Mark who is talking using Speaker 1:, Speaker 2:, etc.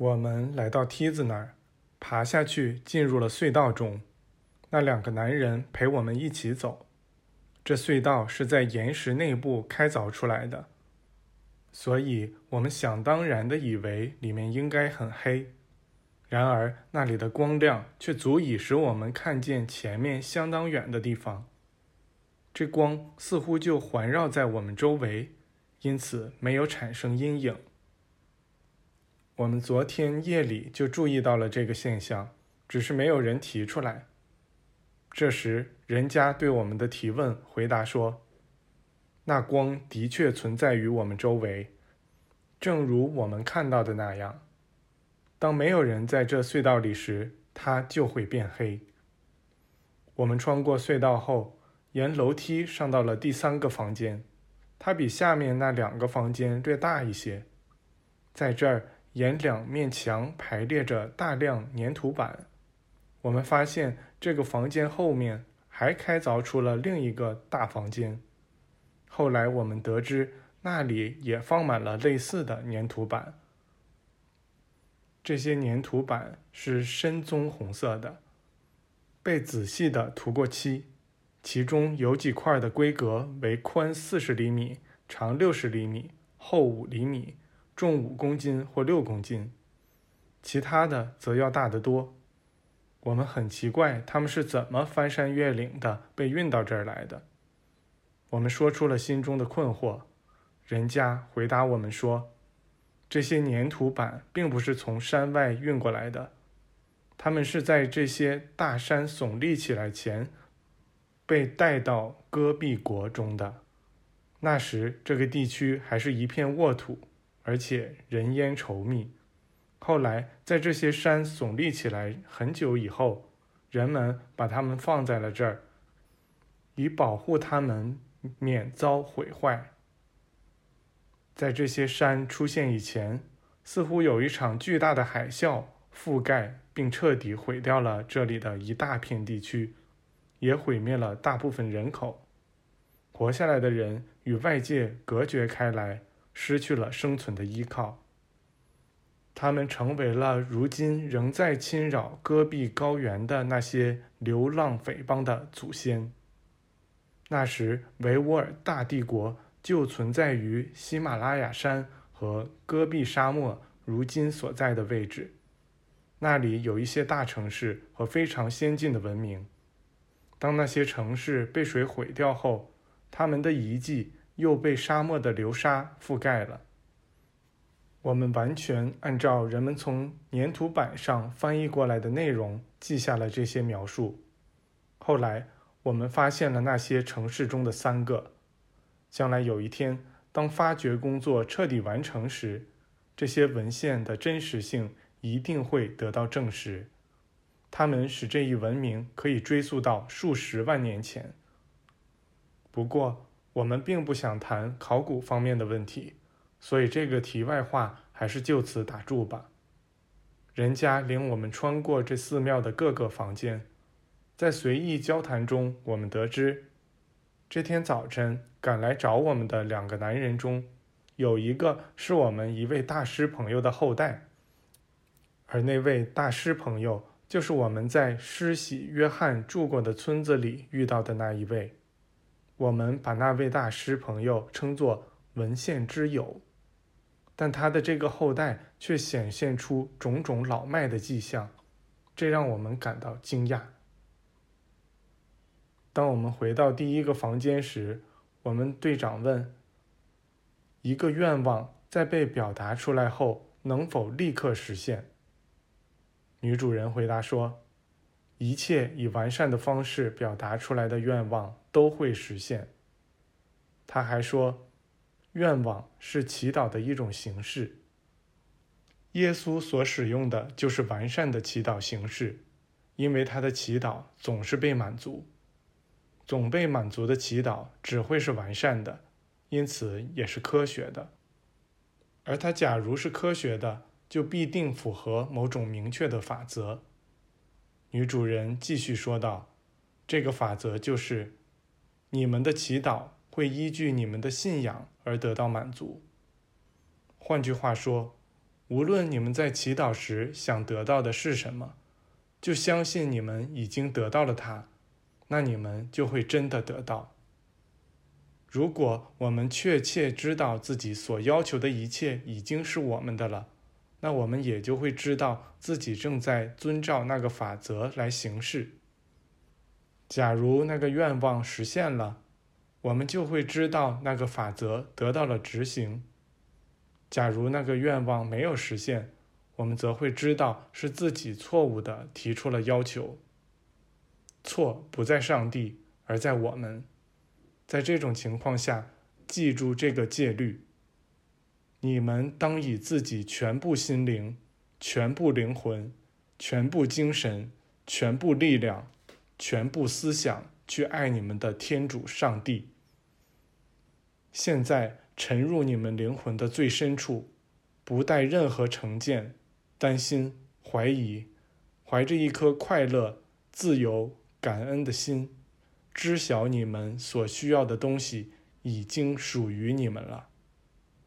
Speaker 1: 我们来到梯子那儿，爬下去，进入了隧道中。那两个男人陪我们一起走。这隧道是在岩石内部开凿出来的，所以我们想当然的以为里面应该很黑。然而那里的光亮却足以使我们看见前面相当远的地方。这光似乎就环绕在我们周围，因此没有产生阴影。我们昨天夜里就注意到了这个现象，只是没有人提出来。这时，人家对我们的提问回答说：“那光的确存在于我们周围，正如我们看到的那样。当没有人在这隧道里时，它就会变黑。”我们穿过隧道后，沿楼梯上到了第三个房间，它比下面那两个房间略大一些，在这儿。沿两面墙排列着大量粘土板，我们发现这个房间后面还开凿出了另一个大房间。后来我们得知那里也放满了类似的粘土板。这些粘土板是深棕红色的，被仔细地涂过漆，其中有几块的规格为宽四十厘米、长六十厘米、厚五厘米。重五公斤或六公斤，其他的则要大得多。我们很奇怪他们是怎么翻山越岭的被运到这儿来的。我们说出了心中的困惑，人家回答我们说，这些粘土板并不是从山外运过来的，他们是在这些大山耸立起来前被带到戈壁国中的。那时这个地区还是一片沃土。而且人烟稠密。后来，在这些山耸立起来很久以后，人们把它们放在了这儿，以保护它们免遭毁坏。在这些山出现以前，似乎有一场巨大的海啸覆盖并彻底毁掉了这里的一大片地区，也毁灭了大部分人口。活下来的人与外界隔绝开来。失去了生存的依靠，他们成为了如今仍在侵扰戈壁高原的那些流浪匪帮的祖先。那时，维吾尔大帝国就存在于喜马拉雅山和戈壁沙漠如今所在的位置，那里有一些大城市和非常先进的文明。当那些城市被水毁掉后，他们的遗迹。又被沙漠的流沙覆盖了。我们完全按照人们从粘土板上翻译过来的内容记下了这些描述。后来，我们发现了那些城市中的三个。将来有一天，当发掘工作彻底完成时，这些文献的真实性一定会得到证实。它们使这一文明可以追溯到数十万年前。不过，我们并不想谈考古方面的问题，所以这个题外话还是就此打住吧。人家领我们穿过这寺庙的各个房间，在随意交谈中，我们得知，这天早晨赶来找我们的两个男人中，有一个是我们一位大师朋友的后代，而那位大师朋友就是我们在施洗约翰住过的村子里遇到的那一位。我们把那位大师朋友称作文献之友，但他的这个后代却显现出种种老迈的迹象，这让我们感到惊讶。当我们回到第一个房间时，我们队长问：“一个愿望在被表达出来后，能否立刻实现？”女主人回答说。一切以完善的方式表达出来的愿望都会实现。他还说，愿望是祈祷的一种形式。耶稣所使用的就是完善的祈祷形式，因为他的祈祷总是被满足。总被满足的祈祷只会是完善的，因此也是科学的。而它假如是科学的，就必定符合某种明确的法则。女主人继续说道：“这个法则就是，你们的祈祷会依据你们的信仰而得到满足。换句话说，无论你们在祈祷时想得到的是什么，就相信你们已经得到了它，那你们就会真的得到。如果我们确切知道自己所要求的一切已经是我们的了，那我们也就会知道自己正在遵照那个法则来行事。假如那个愿望实现了，我们就会知道那个法则得到了执行；假如那个愿望没有实现，我们则会知道是自己错误的提出了要求。错不在上帝，而在我们。在这种情况下，记住这个戒律：你们当以自己全部心灵、全部灵魂、全部精神、全部力量、全部思想去爱你们的天主上帝。现在沉入你们灵魂的最深处，不带任何成见、担心、怀疑，怀着一颗快乐、自由、感恩的心。知晓你们所需要的东西已经属于你们了。